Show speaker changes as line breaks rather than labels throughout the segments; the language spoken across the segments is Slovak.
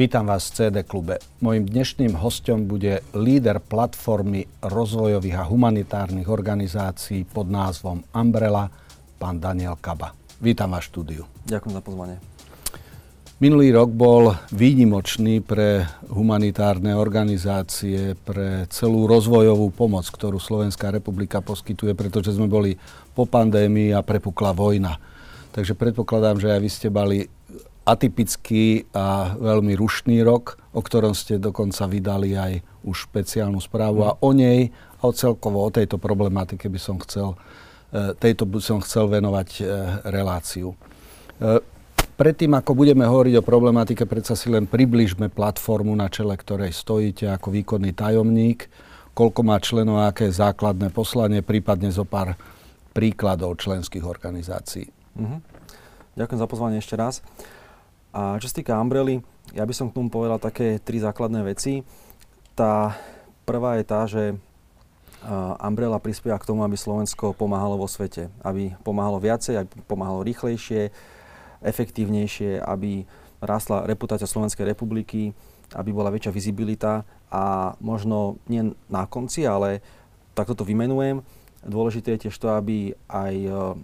Vítam vás v CD klube. Mojím dnešným hostom bude líder platformy rozvojových a humanitárnych organizácií pod názvom Umbrella, pán Daniel Kaba. Vítam vás štúdiu.
Ďakujem za pozvanie.
Minulý rok bol výnimočný pre humanitárne organizácie, pre celú rozvojovú pomoc, ktorú Slovenská republika poskytuje, pretože sme boli po pandémii a prepukla vojna. Takže predpokladám, že aj vy ste mali atypický a veľmi rušný rok, o ktorom ste dokonca vydali aj už špeciálnu správu. A o nej a o celkovo o tejto problematike by som chcel, e, tejto by som chcel venovať e, reláciu. E, Predtým, ako budeme hovoriť o problematike, predsa si len približme platformu, na čele ktorej stojíte ako výkonný tajomník, koľko má členov a aké základné poslanie, prípadne zo pár príkladov členských organizácií. Uh-huh.
Ďakujem za pozvanie ešte raz. A čo sa týka Umbrely, ja by som k tomu povedal také tri základné veci. Tá prvá je tá, že Umbrella prispieva k tomu, aby Slovensko pomáhalo vo svete. Aby pomáhalo viacej, aby pomáhalo rýchlejšie, efektívnejšie, aby rástla reputácia Slovenskej republiky, aby bola väčšia vizibilita a možno nie na konci, ale takto to vymenujem. Dôležité je tiež to, aby aj uh,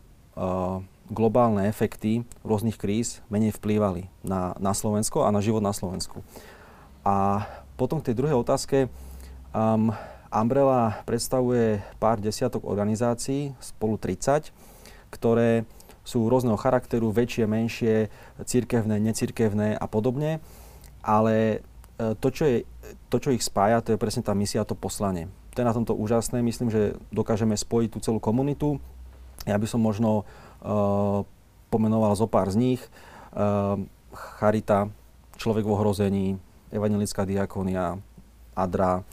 globálne efekty rôznych kríz menej vplývali na, na Slovensko a na život na Slovensku. A potom k tej druhej otázke. Um, Umbrella predstavuje pár desiatok organizácií, spolu 30, ktoré sú rôzneho charakteru, väčšie, menšie, cirkevné, necirkevné a podobne. Ale e, to čo, je, to, čo ich spája, to je presne tá misia, to poslanie. To je na tomto úžasné. Myslím, že dokážeme spojiť tú celú komunitu. Ja by som možno uh, pomenoval zo pár z nich. Uh, Charita, Človek v ohrození, Evangelická diakonia, Adra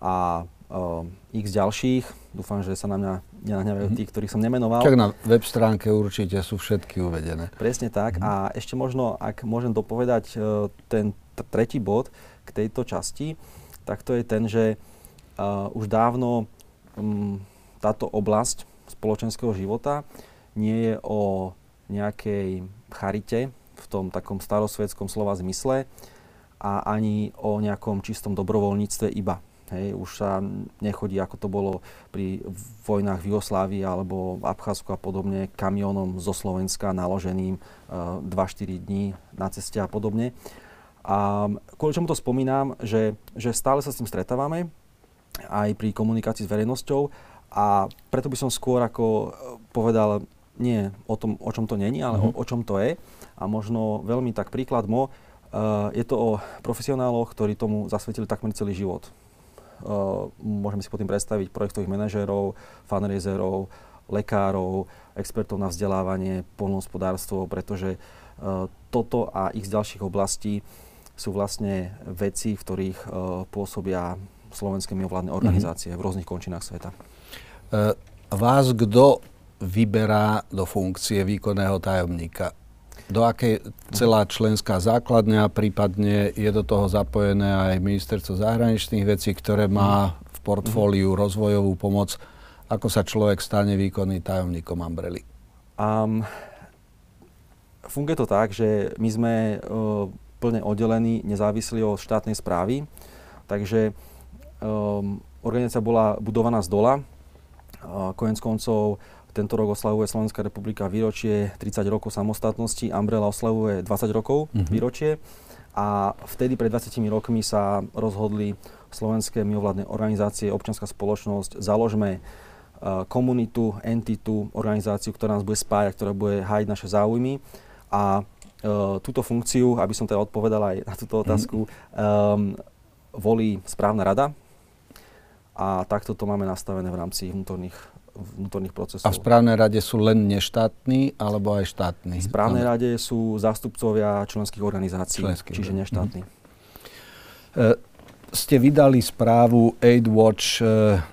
a uh, x ďalších. Dúfam, že sa na mňa nenahňavajú mm-hmm. tí, ktorých som nemenoval.
Tak na web stránke určite sú všetky uvedené.
Presne tak. Mm-hmm. A ešte možno, ak môžem dopovedať uh, ten t- tretí bod k tejto časti, tak to je ten, že uh, už dávno um, táto oblasť spoločenského života nie je o nejakej charite v tom takom starosvetskom slova zmysle a ani o nejakom čistom dobrovoľníctve iba. Hej, už sa nechodí, ako to bolo pri vojnách v Jugoslávii alebo v Abcházsku a podobne, kamionom zo Slovenska naloženým uh, e, 2-4 dní na ceste a podobne. A kvôli čomu to spomínam, že, že stále sa s tým stretávame, aj pri komunikácii s verejnosťou a preto by som skôr ako povedal nie o tom, o čom to není, ale uh-huh. o, mhm. o čom to je. A možno veľmi tak príklad mo, uh, je to o profesionáloch, ktorí tomu zasvetili takmer celý život Uh, môžeme si potom predstaviť projektových manažérov, fundraiserov, lekárov, expertov na vzdelávanie, polnohospodárstvo, pretože uh, toto a ich z ďalších oblastí sú vlastne veci, v ktorých uh, pôsobia slovenské mimovládne mhm. organizácie mm-hmm. v rôznych končinách sveta.
Vás kto vyberá do funkcie výkonného tajomníka? do akej celá členská základňa, prípadne je do toho zapojené aj ministerstvo zahraničných vecí, ktoré má v portfóliu rozvojovú pomoc. Ako sa človek stane výkonný tajomníkom Umbrely? Um,
funguje to tak, že my sme uh, plne oddelení, nezávislí od štátnej správy, takže um, organizácia bola budovaná z dola. Konec koncov tento rok oslavuje Slovenská republika výročie 30 rokov samostatnosti, Umbrella oslavuje 20 rokov mm-hmm. výročie. A vtedy pred 20 rokmi sa rozhodli slovenské mimovládne organizácie, občianská spoločnosť, založme uh, komunitu, entitu, organizáciu, ktorá nás bude spájať, ktorá bude hájiť naše záujmy. A uh, túto funkciu, aby som teda odpovedal aj na túto otázku, um, volí správna rada a takto to máme nastavené v rámci vnútorných vnútorných procesov.
A v správnej rade sú len neštátni alebo aj štátni?
V správnej no. rade sú zástupcovia členských organizácií, Členský, čiže neštátni.
Uh, ste vydali správu Aid Watch 2022.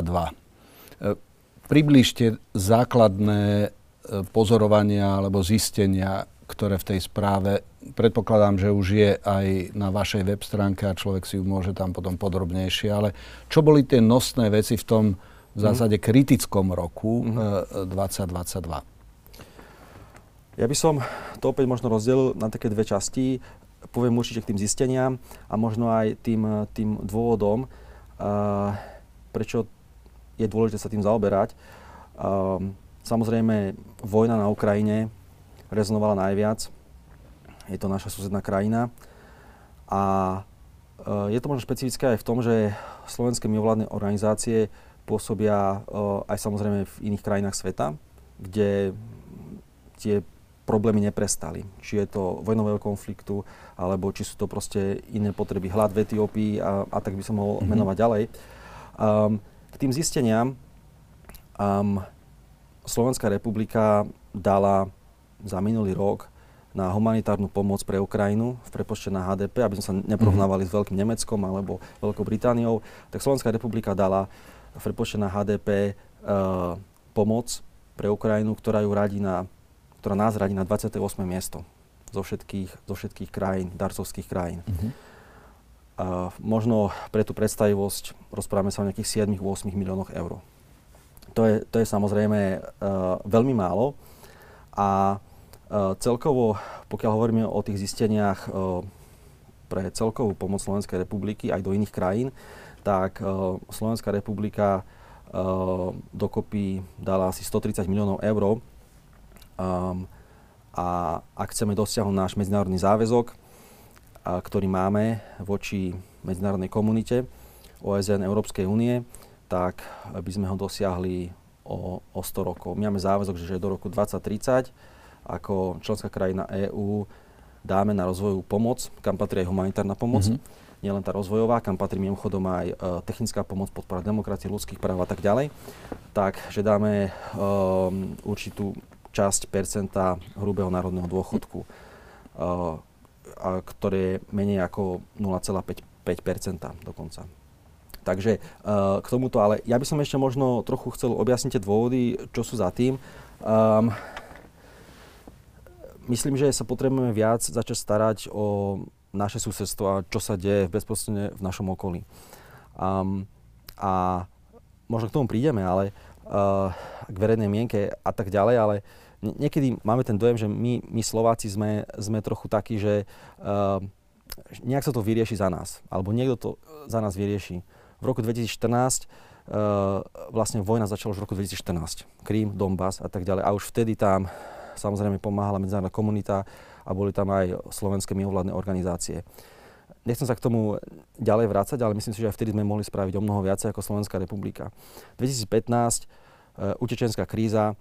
Uh, približte základné uh, pozorovania alebo zistenia, ktoré v tej správe, predpokladám, že už je aj na vašej web stránke a človek si ju môže tam potom podrobnejšie, ale čo boli tie nosné veci v tom v zásade kritickom roku mm-hmm. 2022.
Ja by som to opäť možno rozdelil na také dve časti. poviem určite k tým zisteniam a možno aj tým, tým dôvodom, prečo je dôležité sa tým zaoberať. Samozrejme, vojna na Ukrajine rezonovala najviac. Je to naša susedná krajina. A je to možno špecifické aj v tom, že slovenské mimovládne organizácie pôsobia aj samozrejme v iných krajinách sveta, kde tie problémy neprestali. Či je to vojnového konfliktu, alebo či sú to proste iné potreby, hlad v Etiópii a, a tak by som mohol mm-hmm. menovať ďalej. Um, k tým zisteniam um, Slovenská republika dala za minulý rok na humanitárnu pomoc pre Ukrajinu v prepočte na HDP, aby sme sa neporovnávali mm-hmm. s Veľkým Nemeckom alebo Veľkou Britániou, tak Slovenská republika dala v prepočte na HDP uh, pomoc pre Ukrajinu, ktorá ju radí na ktorá nás radí na 28. miesto zo všetkých, zo všetkých krajín, darcovských krajín. Uh-huh. A možno pre tú predstavivosť rozprávame sa o nejakých 7-8 miliónoch eur. To je, to je samozrejme uh, veľmi málo a uh, celkovo, pokiaľ hovoríme o tých zisteniach uh, pre celkovú pomoc Slovenskej republiky aj do iných krajín, tak uh, Slovenská republika dokopy dala asi 130 miliónov eur Um, a ak chceme dosiahnuť náš medzinárodný záväzok, ktorý máme voči medzinárodnej komunite OSN Európskej únie, tak by sme ho dosiahli o, o 100 rokov. My máme záväzok, že do roku 2030 ako členská krajina EÚ dáme na rozvojovú pomoc, kam patrí aj humanitárna pomoc, mm-hmm. nielen tá rozvojová, kam patrí mimochodom aj e, technická pomoc, podpora demokracie, ľudských práv a tak ďalej, tak že dáme e, určitú časť percenta hrubého národného dôchodku, uh, a ktoré je menej ako 0,5 dokonca. Takže uh, k tomuto, ale ja by som ešte možno trochu chcel objasniť tie dôvody, čo sú za tým. Um, myslím, že sa potrebujeme viac začať starať o naše susedstvo a čo sa deje bezprostredne v našom okolí. Um, a možno k tomu prídeme, ale uh, k verejnej mienke a tak ďalej, ale niekedy máme ten dojem, že my, my Slováci sme, sme trochu takí, že uh, nejak sa to vyrieši za nás, alebo niekto to za nás vyrieši. V roku 2014 uh, eh, vlastne vojna začala už v roku 2014. Krím, Donbass a tak ďalej. A už vtedy tam samozrejme pomáhala medzinárodná komunita a boli tam aj slovenské mimovládne organizácie. Nechcem sa k tomu ďalej vrácať, ale myslím si, že aj vtedy sme mohli spraviť o mnoho viacej ako Slovenská republika. 2015 uh, utečenská kríza,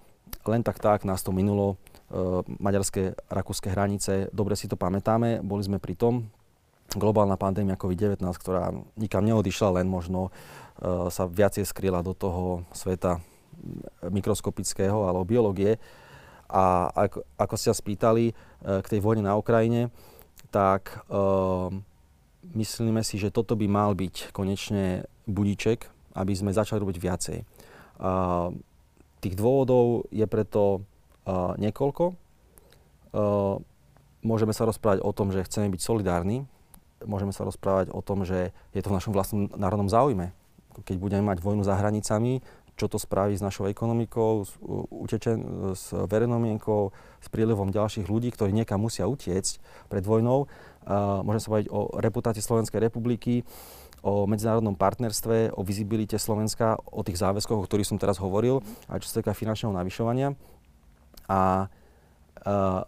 len tak tak nás to minulo, e, maďarské, rakúske hranice, dobre si to pamätáme, boli sme pri tom. Globálna pandémia COVID-19, ktorá nikam neodišla, len možno e, sa viacej skryla do toho sveta mikroskopického alebo biológie. A ako, ako ste sa spýtali e, k tej vojne na Ukrajine, tak uh, myslíme si, že toto by mal byť konečne budiček, aby sme začali robiť viacej. Uh, Tých dôvodov je preto niekoľko. Môžeme sa rozprávať o tom, že chceme byť solidárni. Môžeme sa rozprávať o tom, že je to v našom vlastnom národnom záujme. Keď budeme mať vojnu za hranicami, čo to spraví s našou ekonomikou, s, utečen, s verejnou mienkou, s prílevom ďalších ľudí, ktorí niekam musia utiecť pred vojnou. Uh, môžeme sa baviť o reputácii Slovenskej republiky o medzinárodnom partnerstve, o vizibilite Slovenska, o tých záväzkoch, o ktorých som teraz hovoril, aj čo sa týka finančného navyšovania. A Uh,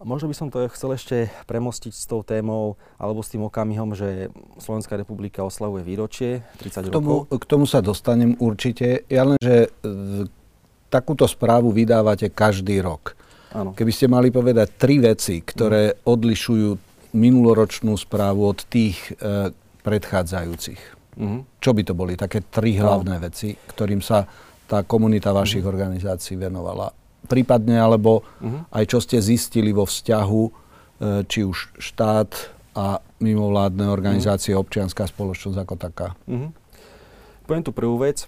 možno by som to chcel ešte premostiť s tou témou alebo s tým okamihom, že Slovenská republika oslavuje výročie 30
k tomu, rokov. K tomu sa dostanem určite. Ja len, že uh, takúto správu vydávate každý rok. Áno. Keby ste mali povedať tri veci, ktoré mm. odlišujú minuloročnú správu od tých uh, predchádzajúcich. Mm-hmm. Čo by to boli? Také tri hlavné no. veci, ktorým sa tá komunita vašich mm-hmm. organizácií venovala. Prípadne, alebo mm-hmm. aj čo ste zistili vo vzťahu, e, či už štát a mimovládne organizácie, mm-hmm. občianská spoločnosť ako taká. Mm-hmm.
Poviem tú prvú vec,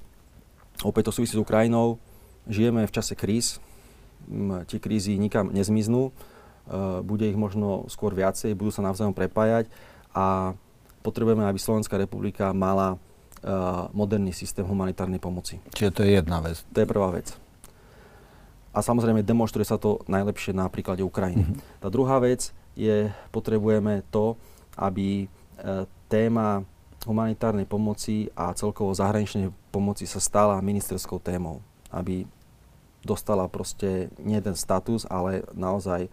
opäť to súvisí s Ukrajinou. Žijeme v čase kríz, tie krízy nikam nezmiznú, e, bude ich možno skôr viacej, budú sa navzájom prepájať a potrebujeme, aby Slovenská republika mala uh, moderný systém humanitárnej pomoci.
Čiže to je jedna vec.
To je prvá vec. A samozrejme demonstruje sa to najlepšie na príklade Ukrajiny. Mm-hmm. Tá druhá vec je, potrebujeme to, aby téma humanitárnej pomoci a celkovo zahraničnej pomoci sa stala ministerskou témou. Aby dostala proste nie ten status, ale naozaj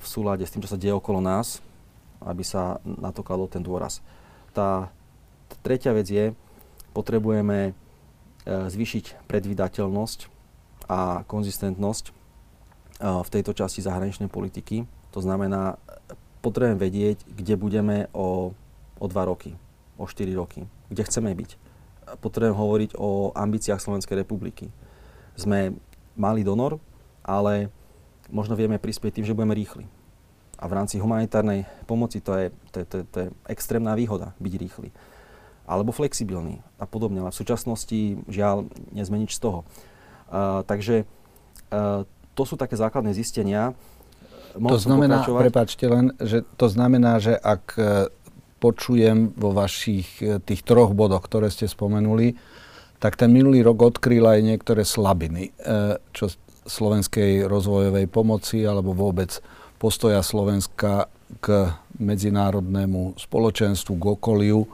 v súlade s tým, čo sa deje okolo nás, aby sa na to kladol ten dôraz. Tá tretia vec je, potrebujeme zvýšiť predvydateľnosť a konzistentnosť v tejto časti zahraničnej politiky. To znamená, potrebujem vedieť, kde budeme o, o dva roky, o 4 roky, kde chceme byť. Potrebujem hovoriť o ambíciách Slovenskej republiky. Sme malý donor, ale možno vieme prispieť tým, že budeme rýchli. A v rámci humanitárnej pomoci to je, to to to je extrémna výhoda byť rýchly. Alebo flexibilný a podobne. Ale v súčasnosti, žiaľ, nie sme nič z toho. Uh, takže uh, to sú také základné zistenia,
Mohol to znamená, prepáčte len, že to znamená, že ak e, počujem vo vašich e, tých troch bodoch, ktoré ste spomenuli, tak ten minulý rok odkryl aj niektoré slabiny, e, čo slovenskej rozvojovej pomoci alebo vôbec postoja Slovenska k medzinárodnému spoločenstvu, k okoliu.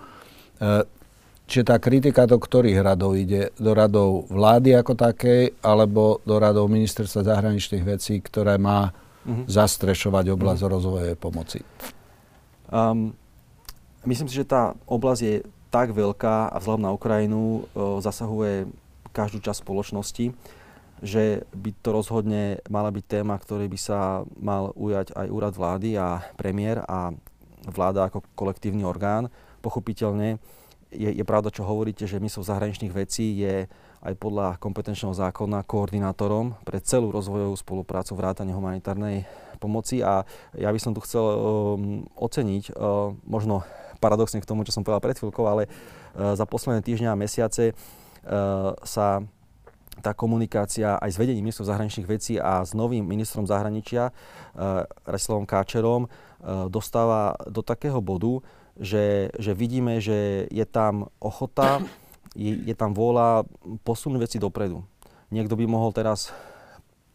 Čiže tá kritika do ktorých radov ide? Do radov vlády ako takej, alebo do radov ministerstva zahraničných vecí, ktoré má uh-huh. zastrešovať oblasť uh-huh. rozvojovej pomoci? Um,
myslím si, že tá oblasť je tak veľká a vzhľadom na Ukrajinu uh, zasahuje každú časť spoločnosti, že by to rozhodne mala byť téma, ktorej by sa mal ujať aj úrad vlády a premiér a vláda ako kolektívny orgán. Pochopiteľne je, je pravda, čo hovoríte, že mysl zahraničných vecí je aj podľa kompetenčného zákona koordinátorom pre celú rozvojovú spoluprácu vrátane humanitárnej pomoci. A ja by som tu chcel um, oceniť, uh, možno paradoxne k tomu, čo som povedal pred chvíľkou, ale uh, za posledné týždňa a mesiace uh, sa tá komunikácia aj s vedením ministrov zahraničných vecí a s novým ministrom zahraničia, uh, Rasislavom Káčerom, uh, dostáva do takého bodu, že, že vidíme, že je tam ochota je, je tam vôľa posunúť veci dopredu. Niekto by mohol teraz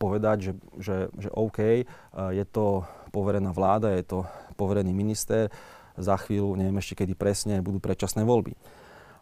povedať, že, že, že OK, eh, je to poverená vláda, je to poverený minister, za chvíľu, neviem ešte kedy presne, budú predčasné voľby.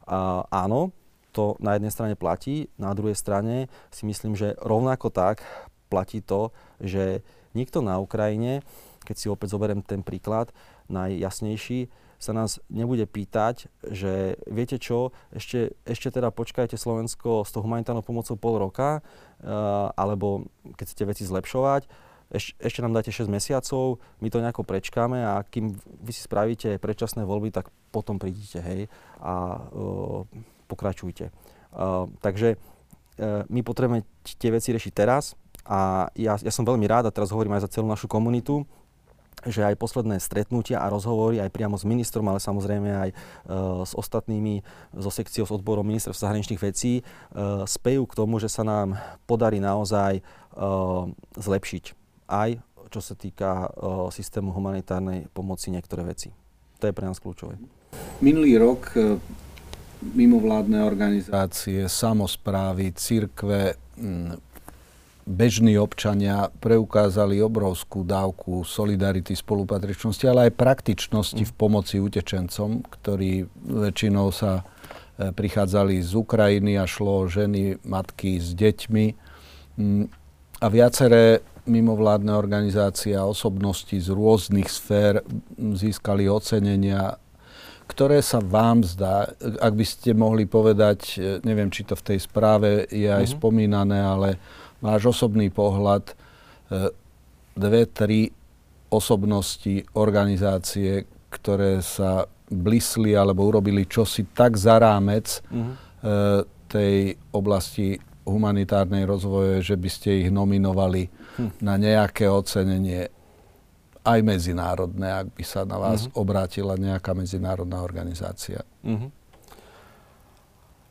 A, áno, to na jednej strane platí, na druhej strane si myslím, že rovnako tak platí to, že nikto na Ukrajine, keď si opäť zoberiem ten príklad najjasnejší, sa nás nebude pýtať, že viete čo, ešte, ešte teda počkajte Slovensko s tou humanitárnou pomocou pol roka, uh, alebo keď chcete veci zlepšovať, eš, ešte nám dáte 6 mesiacov, my to nejako prečkáme a kým vy si spravíte predčasné voľby, tak potom prídite, hej, a uh, pokračujte. Uh, takže uh, my potrebujeme tie veci riešiť teraz a ja, ja som veľmi rád, a teraz hovorím aj za celú našu komunitu, že aj posledné stretnutia a rozhovory aj priamo s ministrom, ale samozrejme aj e, s ostatnými, zo sekciou, s odborom ministerstva zahraničných vecí, e, spejú k tomu, že sa nám podarí naozaj e, zlepšiť aj čo sa týka systému humanitárnej pomoci niektoré veci. To je pre nás kľúčové.
Minulý rok mimovládne organizácie, samozprávy, církve, bežní občania preukázali obrovskú dávku solidarity, spolupatričnosti, ale aj praktičnosti v pomoci utečencom, ktorí väčšinou sa e, prichádzali z Ukrajiny a šlo ženy, matky s deťmi. Mm, a viaceré mimovládne organizácie a osobnosti z rôznych sfér získali ocenenia, ktoré sa vám zdá, ak by ste mohli povedať, e, neviem, či to v tej správe je aj mm-hmm. spomínané, ale váš osobný pohľad, e, dve, tri osobnosti, organizácie, ktoré sa blisli alebo urobili čosi tak za rámec uh-huh. tej oblasti humanitárnej rozvoje, že by ste ich nominovali hm. na nejaké ocenenie aj medzinárodné, ak by sa na vás uh-huh. obrátila nejaká medzinárodná organizácia. Uh-huh.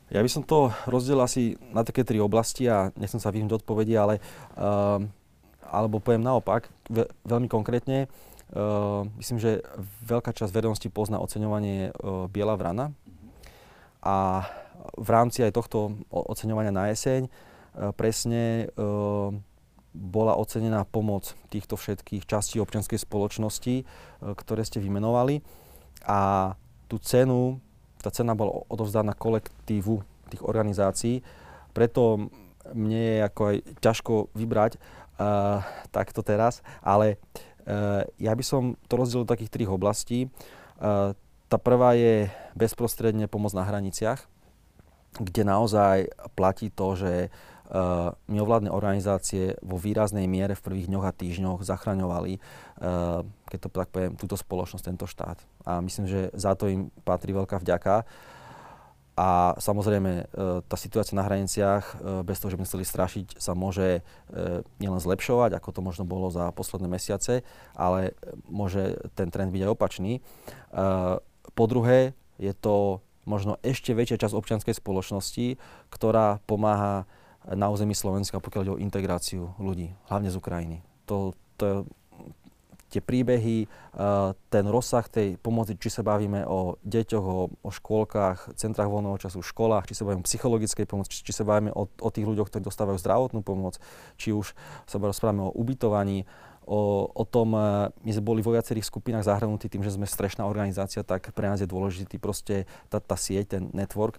Ja by som to rozdelil asi na také tri oblasti a nechcem sa vyhnúť odpovedi, ale uh, alebo poviem naopak, ve, veľmi konkrétne, uh, myslím, že veľká časť verejnosti pozná oceňovanie uh, Biela vrana a v rámci aj tohto oceňovania na jeseň uh, presne uh, bola ocenená pomoc týchto všetkých častí občianskej spoločnosti, ktoré ste vymenovali. A tú cenu, tá cena bola odovzdaná kolektívu tých organizácií. Preto mne je ako aj ťažko vybrať uh, takto teraz, ale uh, ja by som to rozdelil do takých trých oblastí. Uh, tá prvá je bezprostredne pomoc na hraniciach, kde naozaj platí to, že uh, mimovládne organizácie vo výraznej miere v prvých dňoch a týždňoch zachraňovali, uh, keď to tak poviem, túto spoločnosť, tento štát. A myslím, že za to im patrí veľká vďaka. A samozrejme, e, tá situácia na hraniciach, bez toho, že by chceli strašiť, sa môže nielen zlepšovať, ako to možno bolo za posledné mesiace, ale môže ten trend byť aj opačný. Po druhé, je to možno ešte väčšia časť občianskej spoločnosti, ktorá pomáha na území Slovenska, pokiaľ ide o integráciu ľudí, hlavne z Ukrajiny. To, to tie príbehy, ten rozsah tej pomoci, či sa bavíme o deťoch, o, o škôlkach, centrách voľného času, školách, či sa bavíme o psychologickej pomoci, či, či sa bavíme o, o tých ľuďoch, ktorí dostávajú zdravotnú pomoc, či už sa rozprávame o ubytovaní, o, o tom, my sme boli vo viacerých skupinách zahrnutí tým, že sme strešná organizácia, tak pre nás je dôležitý proste tá, tá sieť, ten network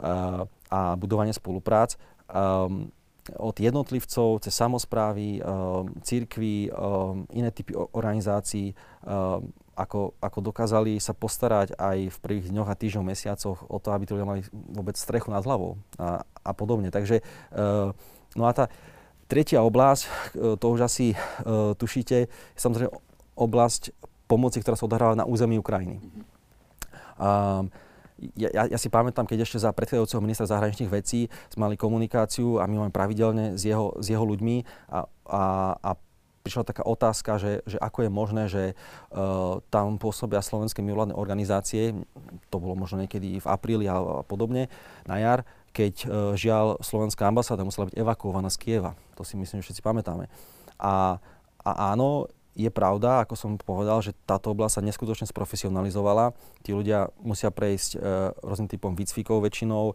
a, a budovanie spoluprác. Um, od jednotlivcov cez samozprávy, ehm, církvy, ehm, iné typy organizácií, ehm, ako, ako dokázali sa postarať aj v prvých dňoch a týždňoch, mesiacoch o to, aby tí ľudia mali vôbec strechu nad hlavou a, a podobne. Takže, no a tá tretia oblasť, to už asi tušíte, je samozrejme oblasť pomoci, ktorá sa odohráva na území Ukrajiny. Um, ja, ja si pamätám, keď ešte za predchádzajúceho ministra zahraničných vecí sme mali komunikáciu a my máme pravidelne s jeho, s jeho ľuďmi a, a, a prišla taká otázka, že, že ako je možné, že uh, tam pôsobia slovenské mimovládne organizácie, to bolo možno niekedy v apríli a, a podobne, na jar, keď uh, žiaľ slovenská ambasáda musela byť evakuovaná z Kieva. To si myslím, že všetci pamätáme. A, a áno, je pravda, ako som povedal, že táto oblasť sa neskutočne sprofesionalizovala. Tí ľudia musia prejsť e, rôznym typom výcvikov väčšinou, e,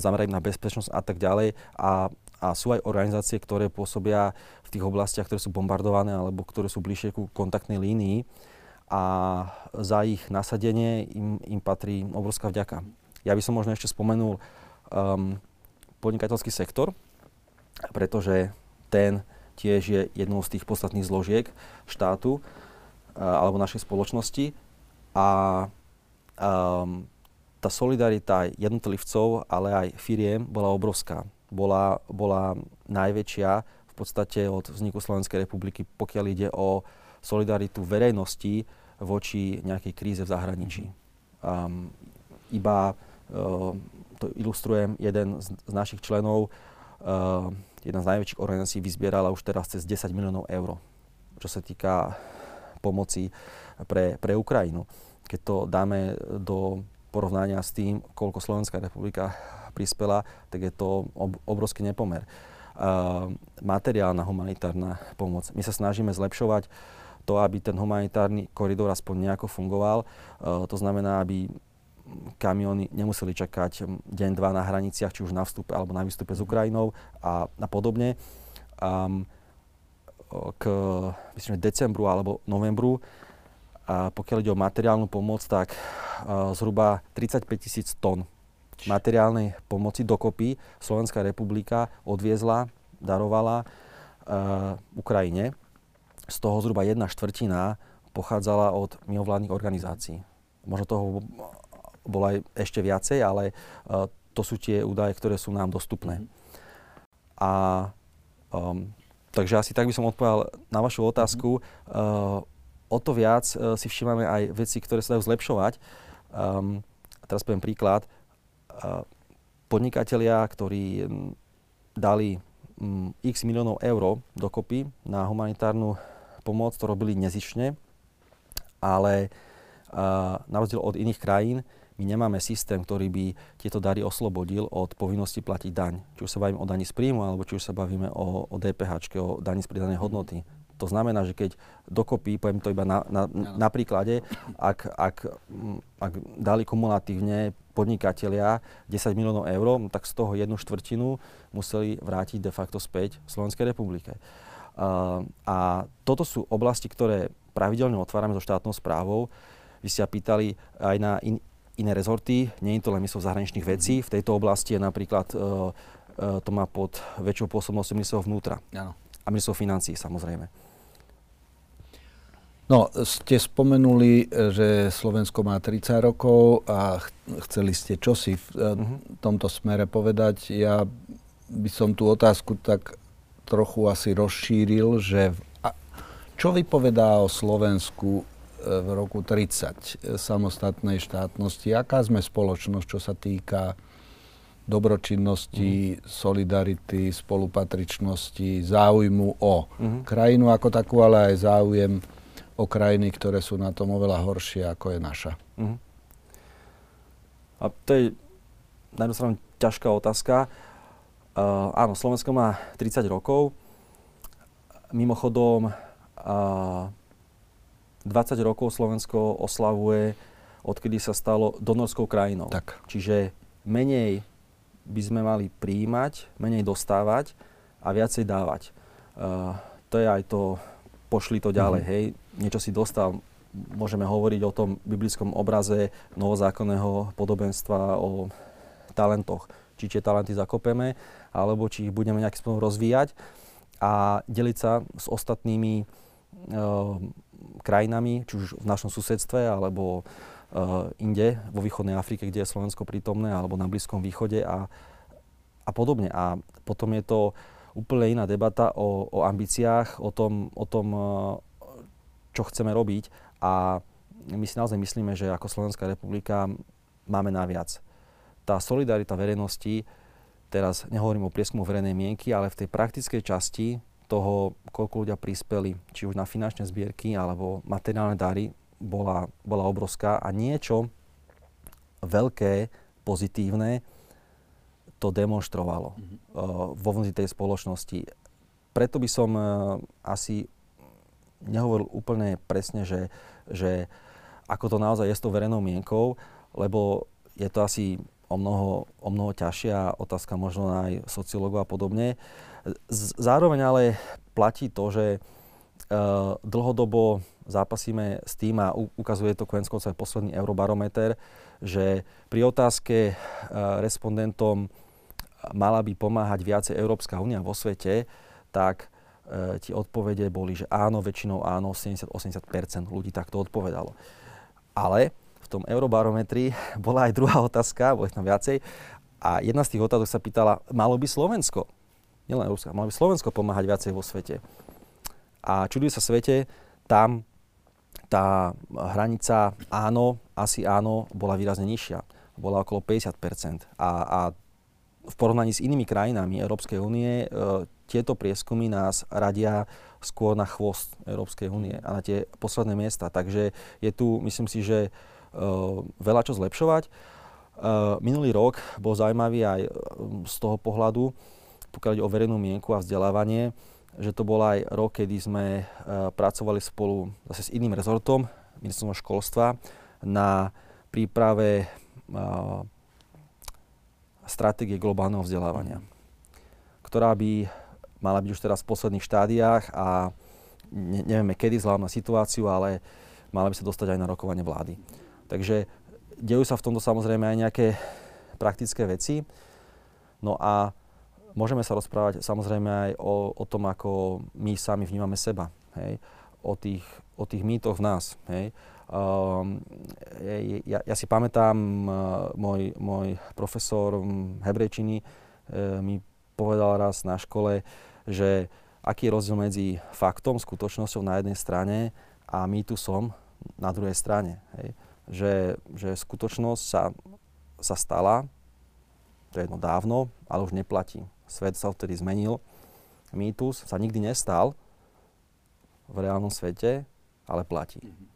zamerať na bezpečnosť a tak ďalej. A, a sú aj organizácie, ktoré pôsobia v tých oblastiach, ktoré sú bombardované alebo ktoré sú bližšie ku kontaktnej línii. A za ich nasadenie im, im patrí obrovská vďaka. Ja by som možno ešte spomenul um, podnikateľský sektor, pretože ten tiež je jednou z tých podstatných zložiek štátu alebo našej spoločnosti. A um, tá solidarita jednotlivcov, ale aj firiem bola obrovská. Bola, bola najväčšia v podstate od vzniku Slovenskej republiky, pokiaľ ide o solidaritu verejnosti voči nejakej kríze v zahraničí. Um, iba uh, to ilustrujem, jeden z, z našich členov uh, jedna z najväčších organizácií vyzbierala už teraz cez 10 miliónov eur, čo sa týka pomoci pre, pre Ukrajinu. Keď to dáme do porovnania s tým, koľko Slovenská republika prispela, tak je to ob, obrovský nepomer. Uh, materiálna humanitárna pomoc. My sa snažíme zlepšovať to, aby ten humanitárny koridor aspoň nejako fungoval. Uh, to znamená, aby kamiony nemuseli čakať deň, dva na hraniciach, či už na vstupe alebo na výstupe s Ukrajinou a, a podobne. Um, k myslím, decembru alebo novembru, a pokiaľ ide o materiálnu pomoc, tak uh, zhruba 35 tisíc tón materiálnej pomoci dokopy Slovenská republika odviezla, darovala uh, Ukrajine. Z toho zhruba jedna štvrtina pochádzala od mimovládnych organizácií. Možno toho bolo aj ešte viacej, ale uh, to sú tie údaje, ktoré sú nám dostupné. Mhm. A um, takže asi tak by som odpovedal na vašu otázku. Uh, o to viac uh, si všímame aj veci, ktoré sa dajú zlepšovať. Um, teraz poviem príklad. Uh, podnikatelia, ktorí um, dali um, x miliónov eur dokopy na humanitárnu pomoc, to robili nezišne, ale uh, na rozdiel od iných krajín, my nemáme systém, ktorý by tieto dary oslobodil od povinnosti platiť daň. Či už sa bavíme o daní z príjmu, alebo či už sa bavíme o, o DPH, o daní z pridanej hodnoty. To znamená, že keď dokopy, poviem to iba na, na, na príklade, ak, ak, ak dali kumulatívne podnikatelia 10 miliónov eur, tak z toho jednu štvrtinu museli vrátiť de facto späť Slovenskej republike. A toto sú oblasti, ktoré pravidelne otvárame so štátnou správou. Vy ste sa pýtali aj na in, iné rezorty, nie je to len myslo zahraničných vecí. V tejto oblasti je napríklad, e, e, to má pod väčšou pôsobnosťou ministerstvo vnútra. Ano. A ministerstvo financí samozrejme.
No, ste spomenuli, že Slovensko má 30 rokov a chceli ste čosi v uh-huh. tomto smere povedať. Ja by som tú otázku tak trochu asi rozšíril, že čo vypovedá o Slovensku e, v roku 30 samostatnej štátnosti? Aká sme spoločnosť, čo sa týka dobročinnosti, mm. solidarity, spolupatričnosti, záujmu o mm. krajinu ako takú, ale aj záujem o krajiny, ktoré sú na tom oveľa horšie, ako je naša. Uh-huh.
A to je na jednu stranu ťažká otázka. Uh, áno, Slovensko má 30 rokov. Mimochodom, uh, 20 rokov Slovensko oslavuje, odkedy sa stalo donorskou krajinou.
Tak.
Čiže menej by sme mali príjmať, menej dostávať a viacej dávať. Uh, to je aj to pošli to ďalej, mm-hmm. hej, niečo si dostal, môžeme hovoriť o tom biblickom obraze novozákonného podobenstva o talentoch. Či tie talenty zakopeme, alebo či ich budeme nejakým spôsobom rozvíjať a deliť sa s ostatnými e, krajinami, či už v našom susedstve, alebo e, inde, vo východnej Afrike, kde je Slovensko prítomné, alebo na Blízkom východe a, a podobne. A potom je to úplne iná debata o, o ambíciách, o tom, o tom, e, čo chceme robiť a my si naozaj myslíme, že ako Slovenská republika máme naviac. Tá solidarita verejnosti, teraz nehovorím o prieskumu verejnej mienky, ale v tej praktickej časti toho, koľko ľudia prispeli, či už na finančné zbierky alebo materiálne dary, bola, bola obrovská a niečo veľké, pozitívne to demonstrovalo mm-hmm. uh, vo vnútri tej spoločnosti. Preto by som uh, asi nehovoril úplne presne, že, že ako to naozaj je s tou verejnou mienkou, lebo je to asi o mnoho, o mnoho ťažšia otázka možno aj sociológov a podobne. Z, zároveň ale platí to, že uh, dlhodobo zápasíme s tým a ukazuje to konec aj posledný eurobarometer, že pri otázke uh, respondentom mala by pomáhať viacej Európska únia vo svete, tak e, tie odpovede boli, že áno, väčšinou áno, 70-80% ľudí takto odpovedalo. Ale v tom eurobarometri bola aj druhá otázka, boli tam viacej, a jedna z tých otázok sa pýtala, malo by Slovensko, nielen Európska, malo by Slovensko pomáhať viacej vo svete. A čudujú sa svete, tam tá hranica áno, asi áno, bola výrazne nižšia. Bola okolo 50%. A, a v porovnaní s inými krajinami Európskej únie e, tieto prieskumy nás radia skôr na chvost Európskej únie a na tie posledné miesta. Takže je tu, myslím si, že e, veľa čo zlepšovať. E, minulý rok bol zaujímavý aj z toho pohľadu, pokiaľ ide o verejnú mienku a vzdelávanie, že to bol aj rok, kedy sme pracovali spolu zase s iným rezortom, ministerstvom školstva, na príprave stratégie globálneho vzdelávania, ktorá by mala byť už teraz v posledných štádiách a ne, nevieme kedy vzhľadom na situáciu, ale mala by sa dostať aj na rokovanie vlády. Takže dejú sa v tomto samozrejme aj nejaké praktické veci. No a môžeme sa rozprávať samozrejme aj o, o tom, ako my sami vnímame seba. Hej? O, tých, o tých mýtoch v nás. Hej? Um, ja, ja si pamätám, uh, môj, môj profesor hebrejčiny uh, mi povedal raz na škole, že aký je rozdiel medzi faktom, skutočnosťou na jednej strane a mýtusom na druhej strane. Hej. Že, že skutočnosť sa, sa stala, to je jedno dávno, ale už neplatí. Svet sa vtedy zmenil. Mýtus sa nikdy nestal v reálnom svete, ale platí. Mm-hmm.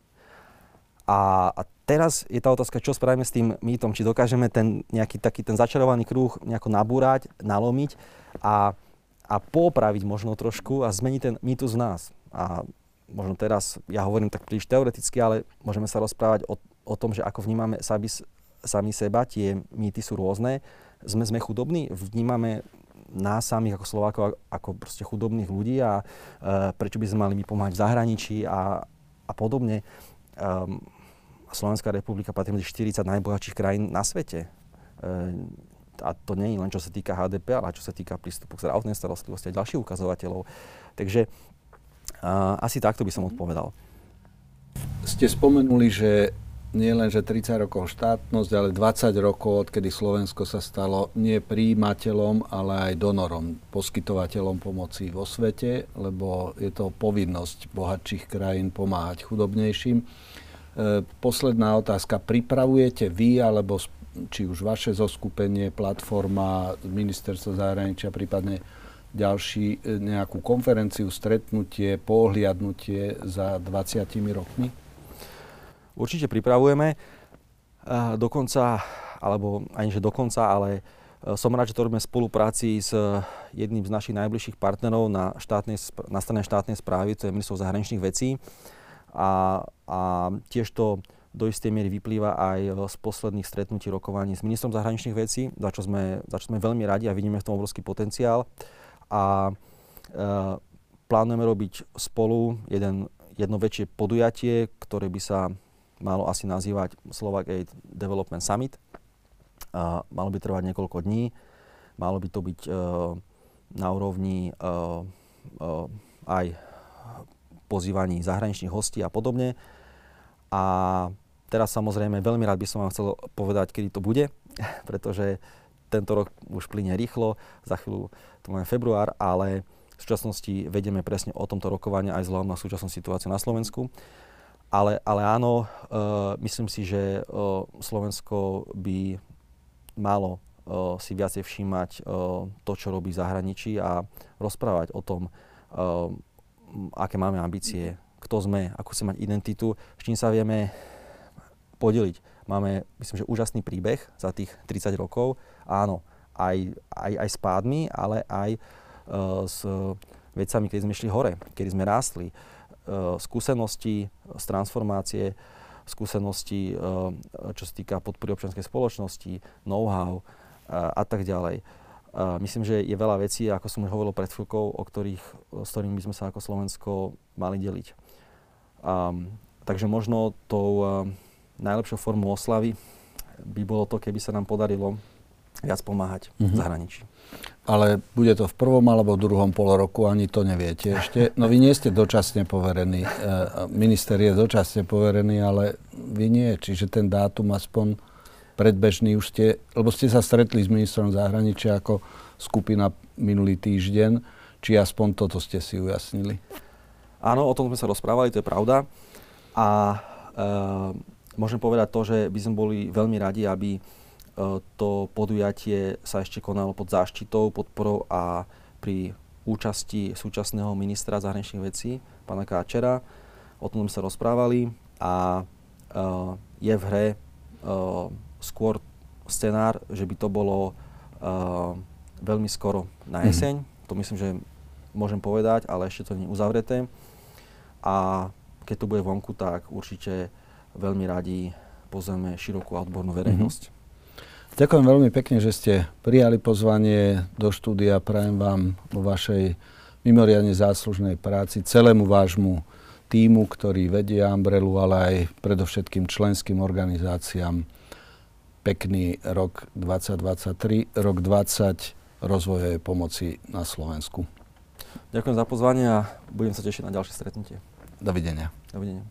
A, a teraz je tá otázka, čo spravíme s tým mýtom, či dokážeme ten nejaký taký ten začarovaný kruh nejako nabúrať, nalomiť a, a popraviť možno trošku a zmeniť ten mýtus v nás. A možno teraz, ja hovorím tak príliš teoreticky, ale môžeme sa rozprávať o, o tom, že ako vnímame sami, sami seba, tie mýty sú rôzne. Sme, sme chudobní, vnímame nás samých ako Slovákov ako proste chudobných ľudí a e, prečo by sme mali my pomáhať v zahraničí a, a podobne. Um, Slovenská republika patrí medzi 40 najbohatších krajín na svete. E, a to nie je len čo sa týka HDP, ale čo sa týka prístupu k zdravotnej starostlivosti a ďalších ukazovateľov. Takže uh, asi takto by som odpovedal.
Ste spomenuli, že nie len, že 30 rokov štátnosť, ale 20 rokov, odkedy Slovensko sa stalo nie príjimateľom, ale aj donorom, poskytovateľom pomoci vo svete, lebo je to povinnosť bohatších krajín pomáhať chudobnejším. E, posledná otázka. Pripravujete vy, alebo či už vaše zoskupenie, platforma, ministerstvo zahraničia, prípadne ďalší, e, nejakú konferenciu, stretnutie, pohliadnutie za 20 rokmi?
Určite pripravujeme. Dokonca, alebo ani že dokonca, ale e, som rád, že to robíme v spolupráci s e, jedným z našich najbližších partnerov na, štátnej, na strane štátnej správy, to je ministerstvo zahraničných vecí. A, a tiež to do istej miery vyplýva aj e, z posledných stretnutí rokovaní s ministrom zahraničných vecí, za čo sme, za čo sme veľmi radi a vidíme v tom obrovský potenciál. A e, plánujeme robiť spolu jeden, jedno väčšie podujatie, ktoré by sa malo asi nazývať Slovak Aid Development Summit. A malo by trvať niekoľko dní. Malo by to byť uh, na úrovni uh, uh, aj pozývaní zahraničných hostí a podobne. A teraz samozrejme veľmi rád by som vám chcel povedať, kedy to bude, pretože tento rok už plyne rýchlo, za chvíľu to máme február, ale v súčasnosti vedeme presne o tomto rokovania aj vzhľadom na súčasnú situáciu na Slovensku. Ale, ale áno, uh, myslím si, že uh, Slovensko by malo uh, si viacej všímať uh, to, čo robí v zahraničí a rozprávať o tom, uh, aké máme ambície, kto sme, ako chceme mať identitu, s čím sa vieme podeliť. Máme, myslím, že úžasný príbeh za tých 30 rokov. Áno, aj, aj, aj s pádmi, ale aj uh, s vecami, keď sme šli hore, kedy sme rástli. Eh, skúsenosti z transformácie, skúsenosti, eh, čo sa týka podpory občianskej spoločnosti, know-how eh, a tak ďalej. Myslím, že je veľa vecí, ako som už hovoril pred chvíľkou, o ktorých, s ktorými by sme sa ako Slovensko mali deliť. Um, takže možno tou uh, najlepšou formou oslavy by bolo to, keby sa nám podarilo viac pomáhať mm-hmm. v mhm. zahraničí
ale bude to v prvom alebo v druhom pol roku, ani to neviete ešte. No vy nie ste dočasne poverení, e, minister je dočasne poverený, ale vy nie, čiže ten dátum aspoň predbežný už ste, lebo ste sa stretli s ministrom zahraničia ako skupina minulý týždeň, či aspoň toto ste si ujasnili?
Áno, o tom sme sa rozprávali, to je pravda. A e, môžem povedať to, že by sme boli veľmi radi, aby to podujatie sa ešte konalo pod záštitou, podporou a pri účasti súčasného ministra zahraničných vecí, pána Káčera. O tom sme sa rozprávali a uh, je v hre uh, skôr scenár, že by to bolo uh, veľmi skoro na mhm. jeseň. Mm-hmm. To myslím, že môžem povedať, ale ešte to nie je uzavreté. A keď to bude vonku, tak určite veľmi radi pozveme širokú a odbornú verejnosť. Mm-hmm.
Ďakujem veľmi pekne, že ste prijali pozvanie do štúdia. Prajem vám vo vašej mimoriadne záslužnej práci celému vášmu týmu, ktorý vedie Umbrelu, ale aj predovšetkým členským organizáciám pekný rok 2023, rok 20 rozvojovej pomoci na Slovensku.
Ďakujem za pozvanie a budem sa tešiť na ďalšie stretnutie.
Dovidenia.
Dovidenia.